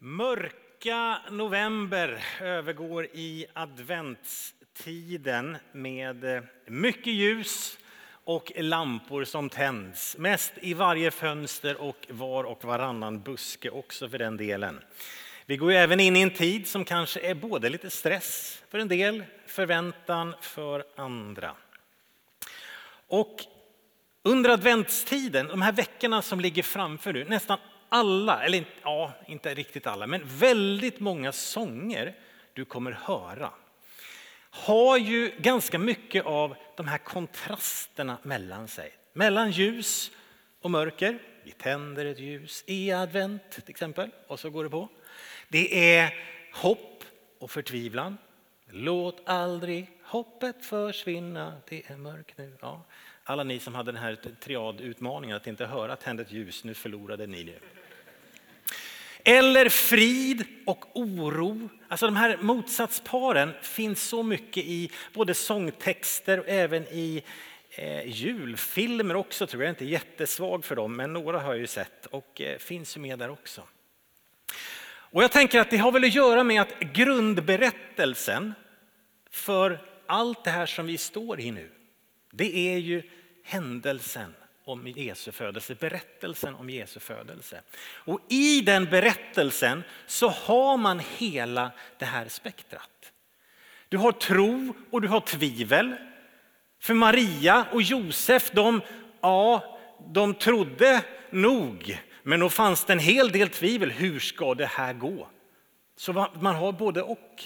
Mörka november övergår i adventstiden med mycket ljus och lampor som tänds. Mest i varje fönster och var och varannan buske också för den delen. Vi går ju även in i en tid som kanske är både lite stress för en del, förväntan för andra. Och under adventstiden, de här veckorna som ligger framför nu, nästan alla, eller ja, inte riktigt alla, men väldigt många sånger du kommer höra har ju ganska mycket av de här kontrasterna mellan sig. Mellan ljus och mörker. Vi tänder ett ljus i advent till exempel och så går det på. Det är hopp och förtvivlan. Låt aldrig hoppet försvinna, det är mörkt nu. Ja. Alla ni som hade den här triadutmaningen att inte höra tänd ett ljus, nu förlorade ni det. Eller frid och oro. Alltså de här motsatsparen finns så mycket i både sångtexter och även i eh, julfilmer också tror jag. Jag är inte jättesvag för dem, men några har jag ju sett och eh, finns ju med där också. Och jag tänker att det har väl att göra med att grundberättelsen för allt det här som vi står i nu, det är ju händelsen om Jesu födelse, berättelsen om Jesu födelse. Och i den berättelsen så har man hela det här spektrat. Du har tro och du har tvivel. För Maria och Josef, de, ja, de trodde nog, men då fanns det en hel del tvivel. Hur ska det här gå? Så man har både och.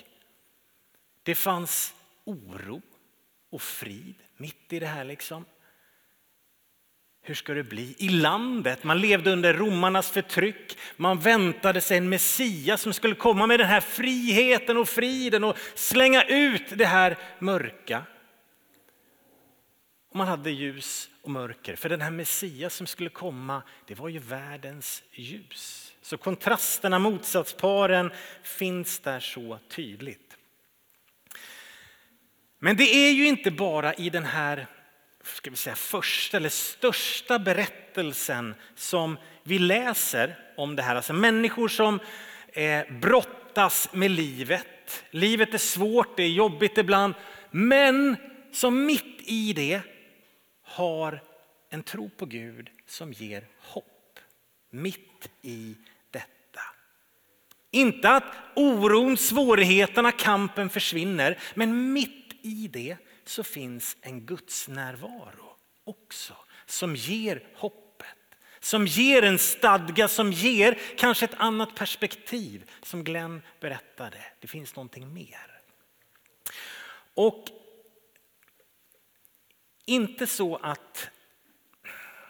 Det fanns oro och frid mitt i det här. liksom. Hur ska det bli? I landet, man levde under romarnas förtryck. Man väntade sig en Messias som skulle komma med den här friheten och friden och slänga ut det här mörka. Och man hade ljus och mörker, för den här Messias som skulle komma, det var ju världens ljus. Så kontrasterna, motsatsparen finns där så tydligt. Men det är ju inte bara i den här ska vi säga, första eller största berättelsen som vi läser om det här. Alltså människor som eh, brottas med livet. Livet är svårt, det är jobbigt ibland, men som mitt i det har en tro på Gud som ger hopp. Mitt i detta. Inte att oron, svårigheterna, kampen försvinner, men mitt i det så finns en Guds närvaro också som ger hoppet, som ger en stadga, som ger kanske ett annat perspektiv som Glenn berättade. Det finns någonting mer. Och inte så att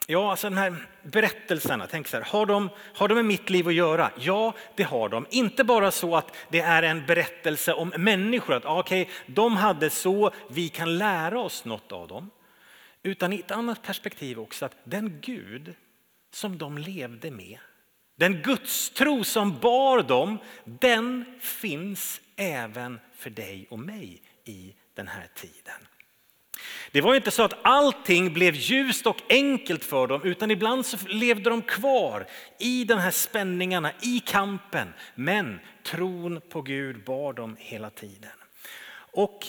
Ja, alltså den här berättelserna, tänk så här, har de, har de med mitt liv att göra? Ja, det har de. Inte bara så att det är en berättelse om människor, att ah, okay, de hade så, vi kan lära oss något av dem. Utan i ett annat perspektiv också, att den Gud som de levde med, den gudstro som bar dem, den finns även för dig och mig i den här tiden. Det var inte så att allting blev ljust och enkelt för dem, utan ibland så levde de kvar i de här spänningarna, i kampen. Men tron på Gud bar dem hela tiden. Och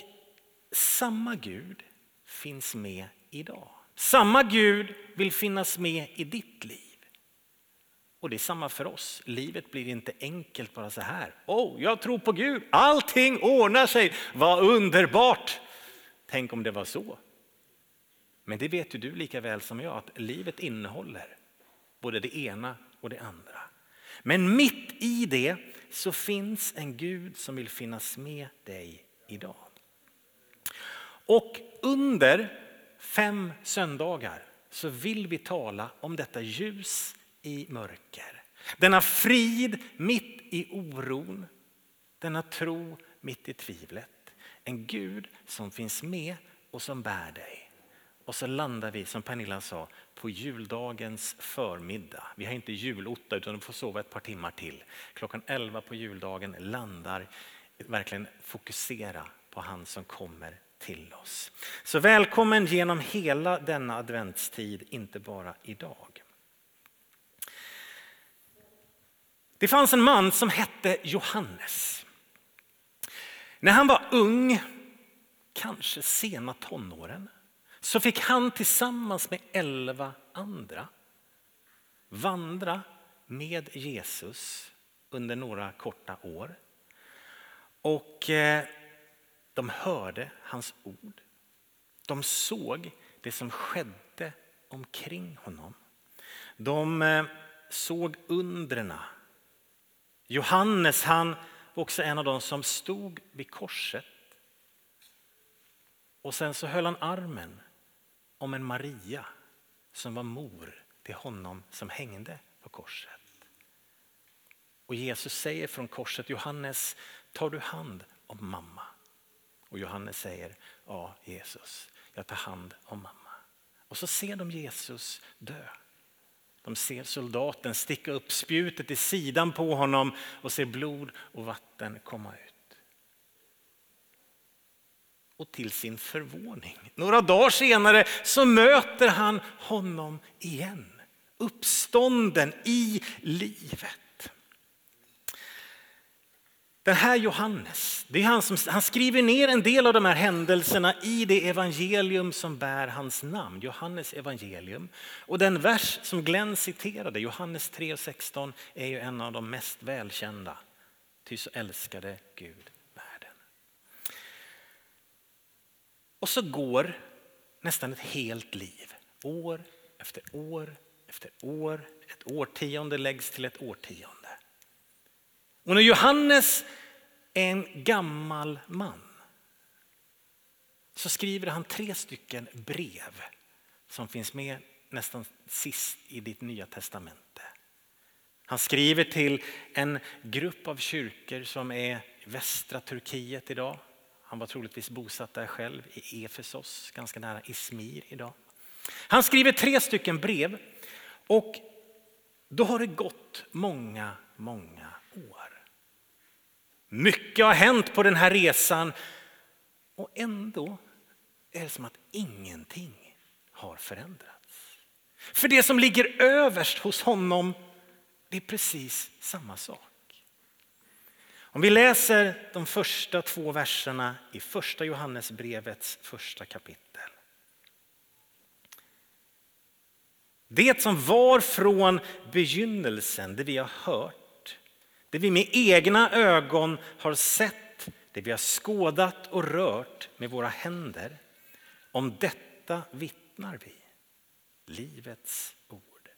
samma Gud finns med idag. Samma Gud vill finnas med i ditt liv. Och det är samma för oss. Livet blir inte enkelt bara så här. Oh, jag tror på Gud, allting ordnar sig, vad underbart. Tänk om det var så. Men det vet ju du lika väl som jag att livet innehåller både det ena och det andra. Men mitt i det så finns en Gud som vill finnas med dig idag. Och under fem söndagar så vill vi tala om detta ljus i mörker. Denna frid mitt i oron, denna tro mitt i tvivlet. En Gud som finns med och som bär dig. Och så landar vi, som Pernilla sa, på juldagens förmiddag. Vi har inte julotta utan du får sova ett par timmar till. Klockan 11 på juldagen landar, verkligen fokusera på han som kommer till oss. Så välkommen genom hela denna adventstid, inte bara idag. Det fanns en man som hette Johannes. När han var ung, kanske sena tonåren, så fick han tillsammans med elva andra vandra med Jesus under några korta år. Och eh, de hörde hans ord. De såg det som skedde omkring honom. De eh, såg undrena. Johannes han också en av dem som stod vid korset. Och sen så höll han armen om en Maria som var mor till honom som hängde på korset. Och Jesus säger från korset, Johannes, tar du hand om mamma? Och Johannes säger, ja Jesus, jag tar hand om mamma. Och så ser de Jesus dö. De ser soldaten sticka upp spjutet i sidan på honom och ser blod och vatten komma ut. Och till sin förvåning, några dagar senare så möter han honom igen. Uppstånden i livet. Den här Johannes, det är han, som, han skriver ner en del av de här händelserna i det evangelium som bär hans namn, Johannes evangelium. Och den vers som Glenn citerade, Johannes 3.16, är ju en av de mest välkända. Ty så älskade Gud världen. Och så går nästan ett helt liv, år efter år efter år. Ett årtionde läggs till ett årtionde. Och när Johannes är en gammal man så skriver han tre stycken brev som finns med nästan sist i ditt nya testamente. Han skriver till en grupp av kyrkor som är i västra Turkiet idag. Han var troligtvis bosatt där själv i Efesos, ganska nära Izmir idag. Han skriver tre stycken brev och då har det gått många, många år. Mycket har hänt på den här resan och ändå är det som att ingenting har förändrats. För det som ligger överst hos honom, det är precis samma sak. Om vi läser de första två verserna i första Johannesbrevets första kapitel. Det som var från begynnelsen, det vi har hört, det vi med egna ögon har sett, det vi har skådat och rört med våra händer. Om detta vittnar vi, livets ord.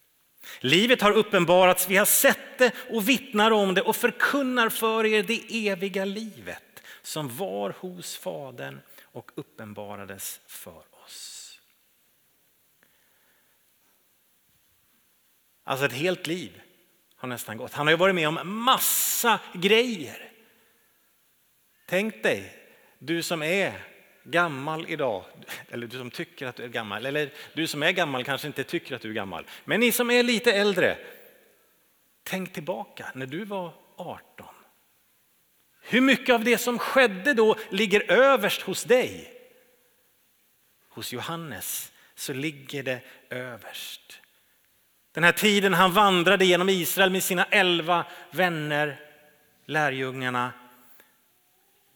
Livet har uppenbarats, vi har sett det och vittnar om det och förkunnar för er det eviga livet som var hos Fadern och uppenbarades för oss. Alltså ett helt liv har nästan gått. Han har ju varit med om massa grejer. Tänk dig, du som är gammal idag, eller du som tycker att du är gammal, eller du som är gammal kanske inte tycker att du är gammal. Men ni som är lite äldre, tänk tillbaka när du var 18. Hur mycket av det som skedde då ligger överst hos dig? Hos Johannes så ligger det överst. Den här tiden han vandrade genom Israel med sina elva vänner, lärjungarna.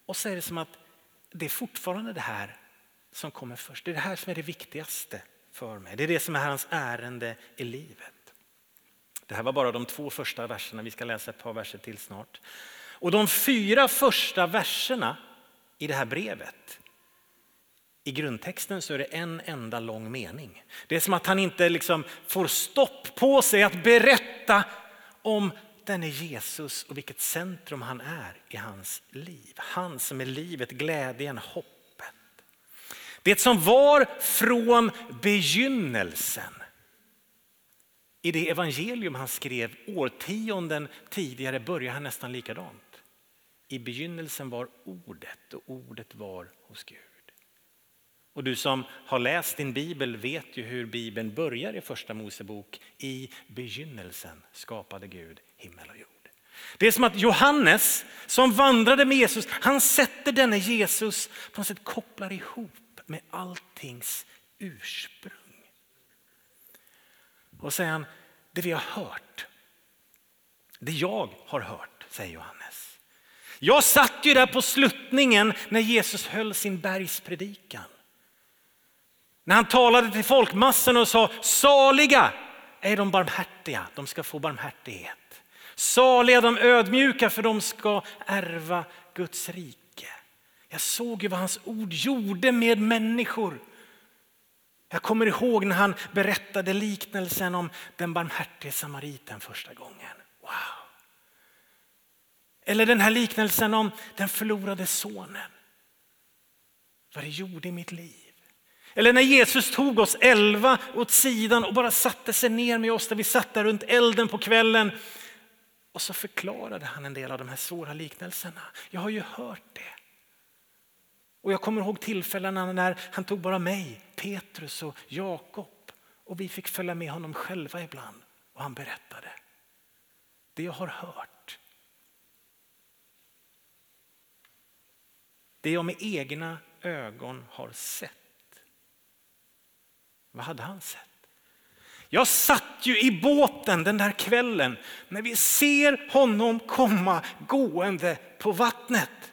Och så är det som att det är fortfarande det här som kommer först. Det är det här som är det viktigaste för mig. Det är det som är hans ärende i livet. Det här var bara de två första verserna, vi ska läsa ett par verser till snart. Och de fyra första verserna i det här brevet i grundtexten så är det en enda lång mening. Det är som att han inte liksom får stopp på sig att berätta om denne Jesus och vilket centrum han är i hans liv. Han som är livet, glädjen, hoppet. Det som var från begynnelsen. I det evangelium han skrev årtionden tidigare börjar han nästan likadant. I begynnelsen var ordet och ordet var hos Gud. Och du som har läst din bibel vet ju hur bibeln börjar i första Mosebok. I begynnelsen skapade Gud himmel och jord. Det är som att Johannes som vandrade med Jesus, han sätter denne Jesus på något sätt kopplar ihop med alltings ursprung. Och säger han, det vi har hört, Det jag har hört, säger Johannes. Jag satt ju där på sluttningen när Jesus höll sin bergspredikan. När han talade till folkmassorna och sa saliga är de barmhärtiga, de ska få barmhärtighet. Saliga de ödmjuka för de ska ärva Guds rike. Jag såg ju vad hans ord gjorde med människor. Jag kommer ihåg när han berättade liknelsen om den barmhärtige samariten första gången. Wow! Eller den här liknelsen om den förlorade sonen. Vad det gjorde i mitt liv. Eller när Jesus tog oss elva åt sidan och bara satte sig ner med oss där vi satt där runt elden på kvällen. Och så förklarade han en del av de här svåra liknelserna. Jag har ju hört det. Och jag kommer ihåg tillfällena när han tog bara mig, Petrus och Jakob och vi fick följa med honom själva ibland och han berättade. Det jag har hört. Det jag med egna ögon har sett. Vad hade han sett? Jag satt ju i båten den där kvällen när vi ser honom komma gående på vattnet.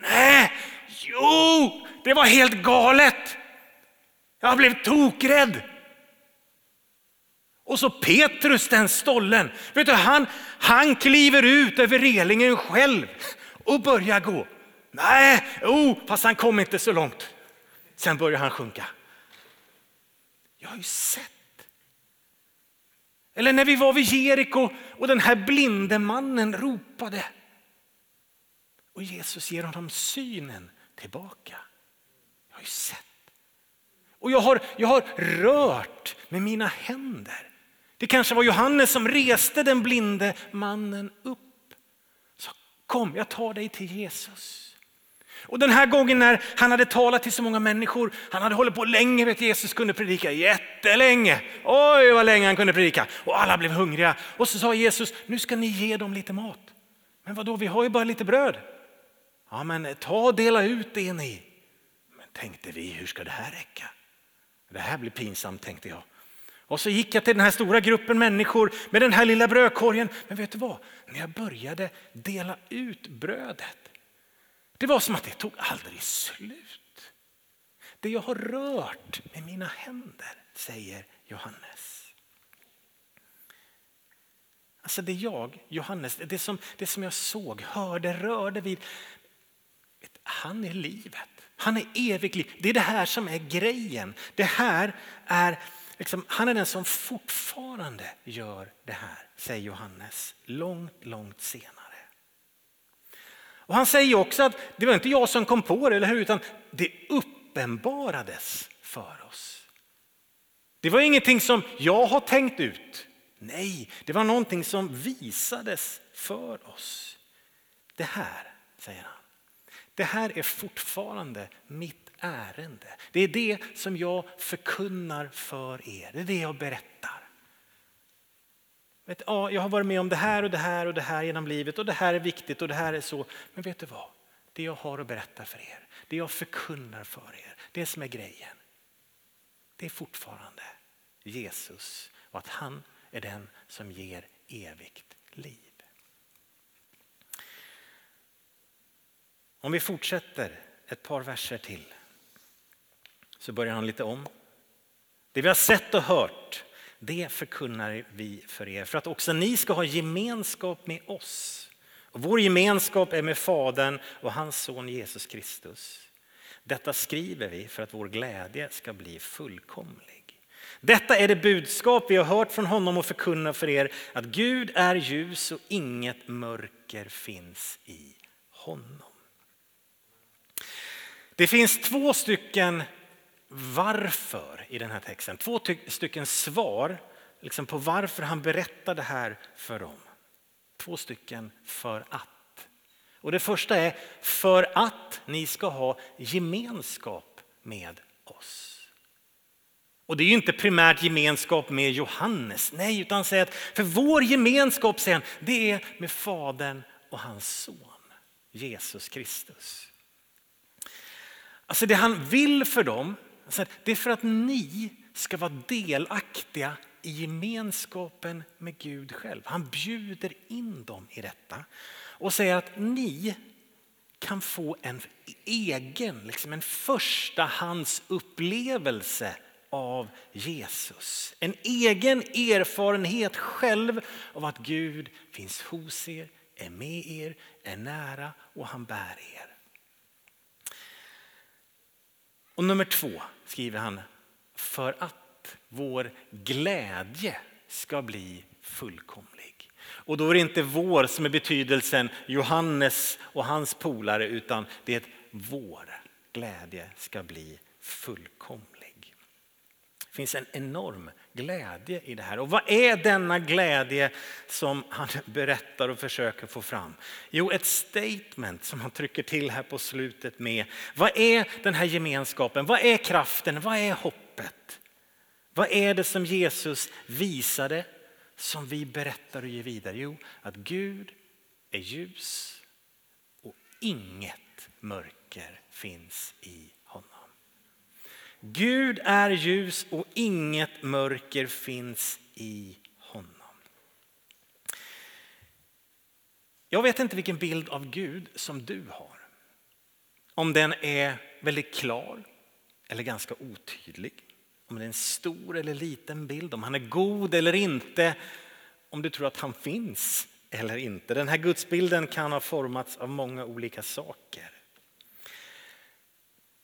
Nej, jo, det var helt galet. Jag blev tokrädd. Och så Petrus den stollen, vet du, han, han kliver ut över relingen själv och börjar gå. Nej, oh, fast han kom inte så långt. Sen börjar han sjunka. Jag har ju sett. Eller när vi var vid Jeriko och den här blinde mannen ropade. Och Jesus ger honom synen tillbaka. Jag har ju sett. Och jag har, jag har rört med mina händer. Det kanske var Johannes som reste den blinde mannen upp. Så kom, jag tar dig till Jesus. Och den här gången när han hade talat till så många människor, han hade hållit på länge vet Jesus kunde predika, jättelänge. Oj vad länge han kunde predika och alla blev hungriga. Och så sa Jesus, nu ska ni ge dem lite mat. Men vad då? vi har ju bara lite bröd. Ja men ta och dela ut det ni. Men tänkte vi, hur ska det här räcka? Det här blir pinsamt tänkte jag. Och så gick jag till den här stora gruppen människor med den här lilla brödkorgen. Men vet du vad? När jag började dela ut brödet det var som att det tog aldrig slut. Det jag har rört med mina händer, säger Johannes. Alltså det jag, Johannes, det som, det som jag såg, hörde, rörde vid. Han är livet. Han är evigt liv. Det är det här som är grejen. Det här är, liksom, han är den som fortfarande gör det här, säger Johannes, långt, långt senare. Och han säger också att det var inte jag som kom på det, eller hur? utan det uppenbarades för oss. Det var ingenting som jag har tänkt ut. Nej, det var någonting som visades för oss. Det här, säger han, det här är fortfarande mitt ärende. Det är det som jag förkunnar för er. Det är det jag berättar. Vet, ja, jag har varit med om det här och det här och det här genom livet och det här är viktigt och det här är så. Men vet du vad? Det jag har att berätta för er, det jag förkunnar för er, det som är grejen. Det är fortfarande Jesus och att han är den som ger evigt liv. Om vi fortsätter ett par verser till så börjar han lite om. Det vi har sett och hört det förkunnar vi för er för att också ni ska ha gemenskap med oss. Och vår gemenskap är med Fadern och hans son Jesus Kristus. Detta skriver vi för att vår glädje ska bli fullkomlig. Detta är det budskap vi har hört från honom och förkunnar för er att Gud är ljus och inget mörker finns i honom. Det finns två stycken varför i den här texten. Två stycken svar liksom på varför han berättar det här för dem. Två stycken för att. Och det första är för att ni ska ha gemenskap med oss. Och det är ju inte primärt gemenskap med Johannes, nej, utan säger att för vår gemenskap sen, det är med Fadern och hans son Jesus Kristus. Alltså det han vill för dem det är för att ni ska vara delaktiga i gemenskapen med Gud själv. Han bjuder in dem i detta och säger att ni kan få en egen, liksom en förstahandsupplevelse av Jesus. En egen erfarenhet själv av att Gud finns hos er, är med er, är nära och han bär er. Och nummer två skriver han, för att vår glädje ska bli fullkomlig. Och då är det inte vår som är betydelsen Johannes och hans polare utan det är att vår glädje ska bli fullkomlig. Det finns en enorm glädje i det här. Och vad är denna glädje som han berättar och försöker få fram? Jo, ett statement som han trycker till här på slutet med. Vad är den här gemenskapen? Vad är kraften? Vad är hoppet? Vad är det som Jesus visade som vi berättar och ger vidare? Jo, att Gud är ljus och inget mörker finns i. Gud är ljus och inget mörker finns i honom. Jag vet inte vilken bild av Gud som du har. Om den är väldigt klar eller ganska otydlig. Om det är en stor eller liten bild, om han är god eller inte. Om du tror att han finns eller inte. Den här gudsbilden kan ha formats av många olika saker.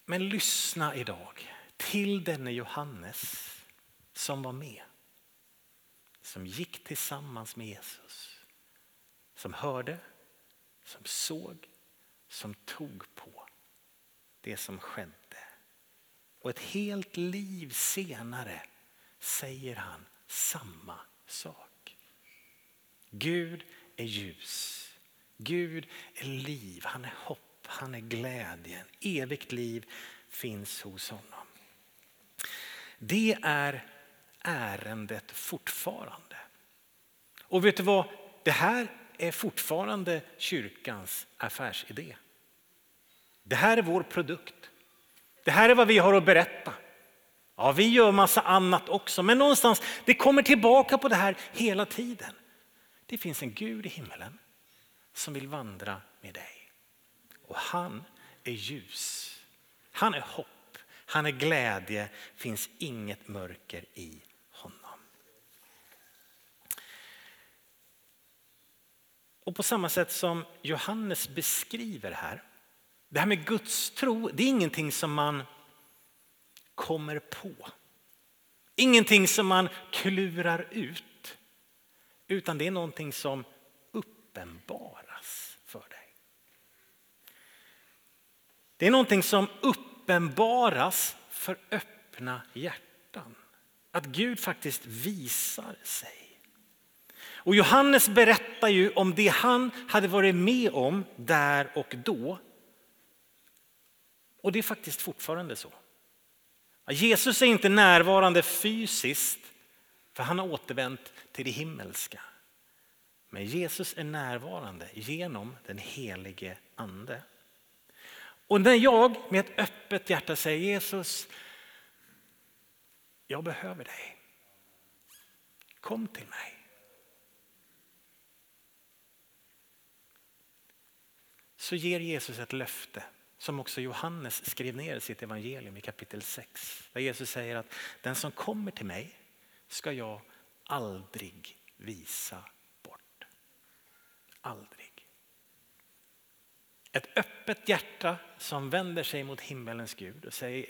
Men lyssna idag till denne Johannes som var med. Som gick tillsammans med Jesus. Som hörde, som såg, som tog på det som skedde. Och ett helt liv senare säger han samma sak. Gud är ljus. Gud är liv, han är hopp, han är glädjen. Evigt liv finns hos honom. Det är ärendet fortfarande. Och vet du vad? Det här är fortfarande kyrkans affärsidé. Det här är vår produkt. Det här är vad vi har att berätta. Ja, vi gör massa annat också, men någonstans, det kommer tillbaka på det här hela tiden. Det finns en Gud i himmelen som vill vandra med dig. Och han är ljus. Han är hopp. Han är glädje, finns inget mörker i honom. Och på samma sätt som Johannes beskriver här, det här med Guds tro, det är ingenting som man kommer på. Ingenting som man klurar ut, utan det är någonting som uppenbaras för dig. Det är någonting som uppenbaras uppenbaras för öppna hjärtan. Att Gud faktiskt visar sig. Och Johannes berättar ju om det han hade varit med om där och då. Och det är faktiskt fortfarande så. Jesus är inte närvarande fysiskt för han har återvänt till det himmelska. Men Jesus är närvarande genom den helige ande. Och när jag med ett öppet hjärta säger Jesus, jag behöver dig. Kom till mig. Så ger Jesus ett löfte som också Johannes skrev ner i sitt evangelium i kapitel 6. Där Jesus säger att den som kommer till mig ska jag aldrig visa bort. Aldrig. Ett öppet hjärta som vänder sig mot himmelens Gud och säger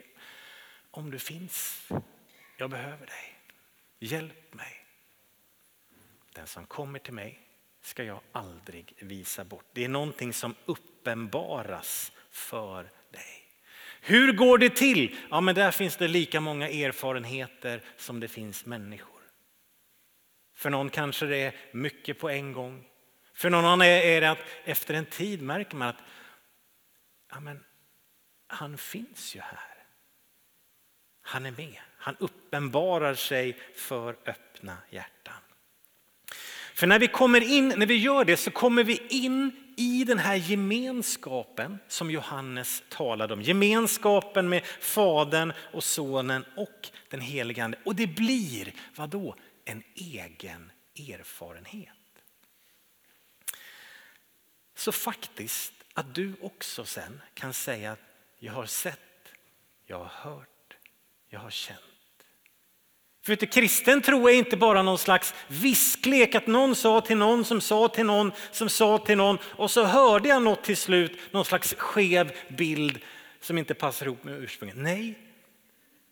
om du finns, jag behöver dig. Hjälp mig. Den som kommer till mig ska jag aldrig visa bort. Det är någonting som uppenbaras för dig. Hur går det till? Ja, men där finns det lika många erfarenheter som det finns människor. För någon kanske det är mycket på en gång. För någon annan är det att efter en tid märker man att ja, men, han finns ju här. Han är med. Han uppenbarar sig för öppna hjärtan. För när vi kommer in, när vi gör det så kommer vi in i den här gemenskapen som Johannes talade om. Gemenskapen med Fadern och Sonen och den helige Ande. Och det blir, vadå, en egen erfarenhet. Så faktiskt att du också sen kan säga att jag har sett, jag har hört, jag har känt. För inte kristen tro är inte bara någon slags visklek, att någon sa till någon som sa till någon som sa till någon och så hörde jag något till slut, någon slags skev bild som inte passar ihop med ursprunget. Nej,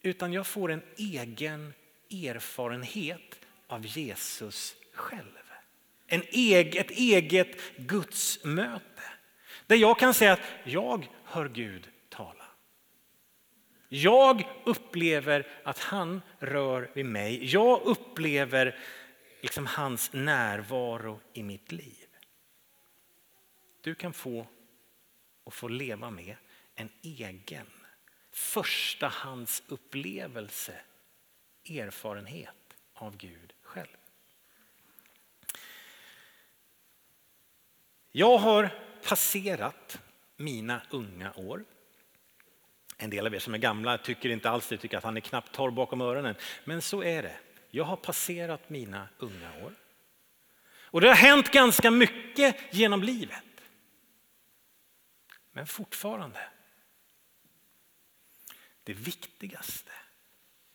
utan jag får en egen erfarenhet av Jesus själv. En eg, ett eget gudsmöte. Där jag kan säga att jag hör Gud tala. Jag upplever att han rör vid mig. Jag upplever liksom hans närvaro i mitt liv. Du kan få och få leva med en egen förstahandsupplevelse, erfarenhet av Gud själv. Jag har passerat mina unga år. En del av er som är gamla tycker inte alls det, tycker att han är knappt torr bakom öronen. Men så är det. Jag har passerat mina unga år. Och det har hänt ganska mycket genom livet. Men fortfarande, det viktigaste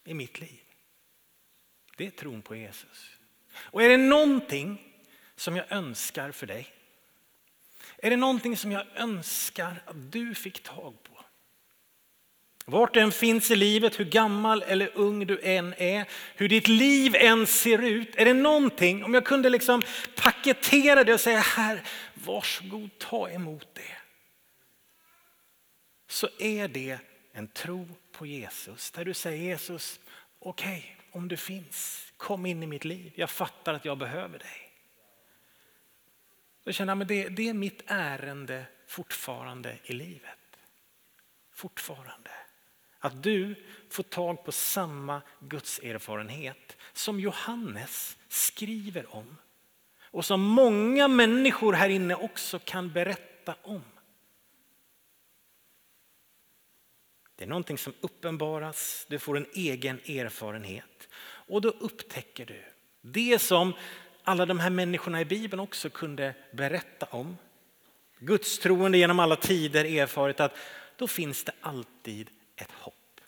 i mitt liv, det är tron på Jesus. Och är det någonting som jag önskar för dig, är det någonting som jag önskar att du fick tag på? Vart du än finns i livet, hur gammal eller ung du än är, hur ditt liv än ser ut. Är det någonting, om jag kunde liksom paketera det och säga här, varsågod ta emot det. Så är det en tro på Jesus där du säger Jesus, okej okay, om du finns, kom in i mitt liv. Jag fattar att jag behöver dig. Då känner jag att det, det är mitt ärende fortfarande i livet. Fortfarande. Att du får tag på samma Guds erfarenhet som Johannes skriver om. Och som många människor här inne också kan berätta om. Det är någonting som uppenbaras, du får en egen erfarenhet. Och då upptäcker du det som alla de här människorna i Bibeln också kunde berätta om. Gudstroende genom alla tider erfarit att då finns det alltid ett hopp.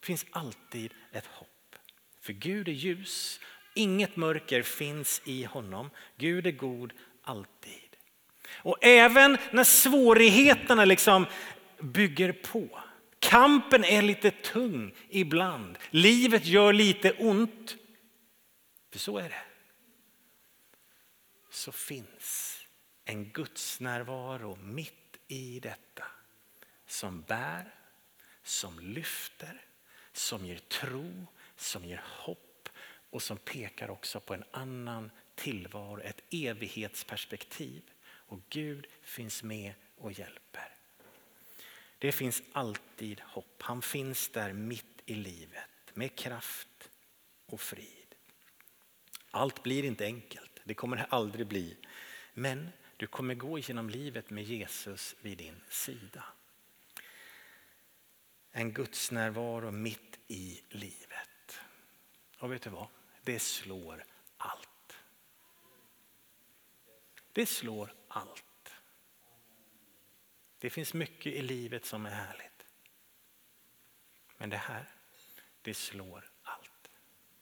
Det finns alltid ett hopp. För Gud är ljus, inget mörker finns i honom. Gud är god alltid. Och även när svårigheterna liksom bygger på, kampen är lite tung ibland, livet gör lite ont. För så är det så finns en Guds närvaro mitt i detta som bär, som lyfter, som ger tro, som ger hopp och som pekar också på en annan tillvaro, ett evighetsperspektiv. Och Gud finns med och hjälper. Det finns alltid hopp. Han finns där mitt i livet med kraft och frid. Allt blir inte enkelt. Det kommer det aldrig bli. Men du kommer gå genom livet med Jesus vid din sida. En Guds närvaro mitt i livet. Och vet du vad? Det slår allt. Det slår allt. Det finns mycket i livet som är härligt. Men det här, det slår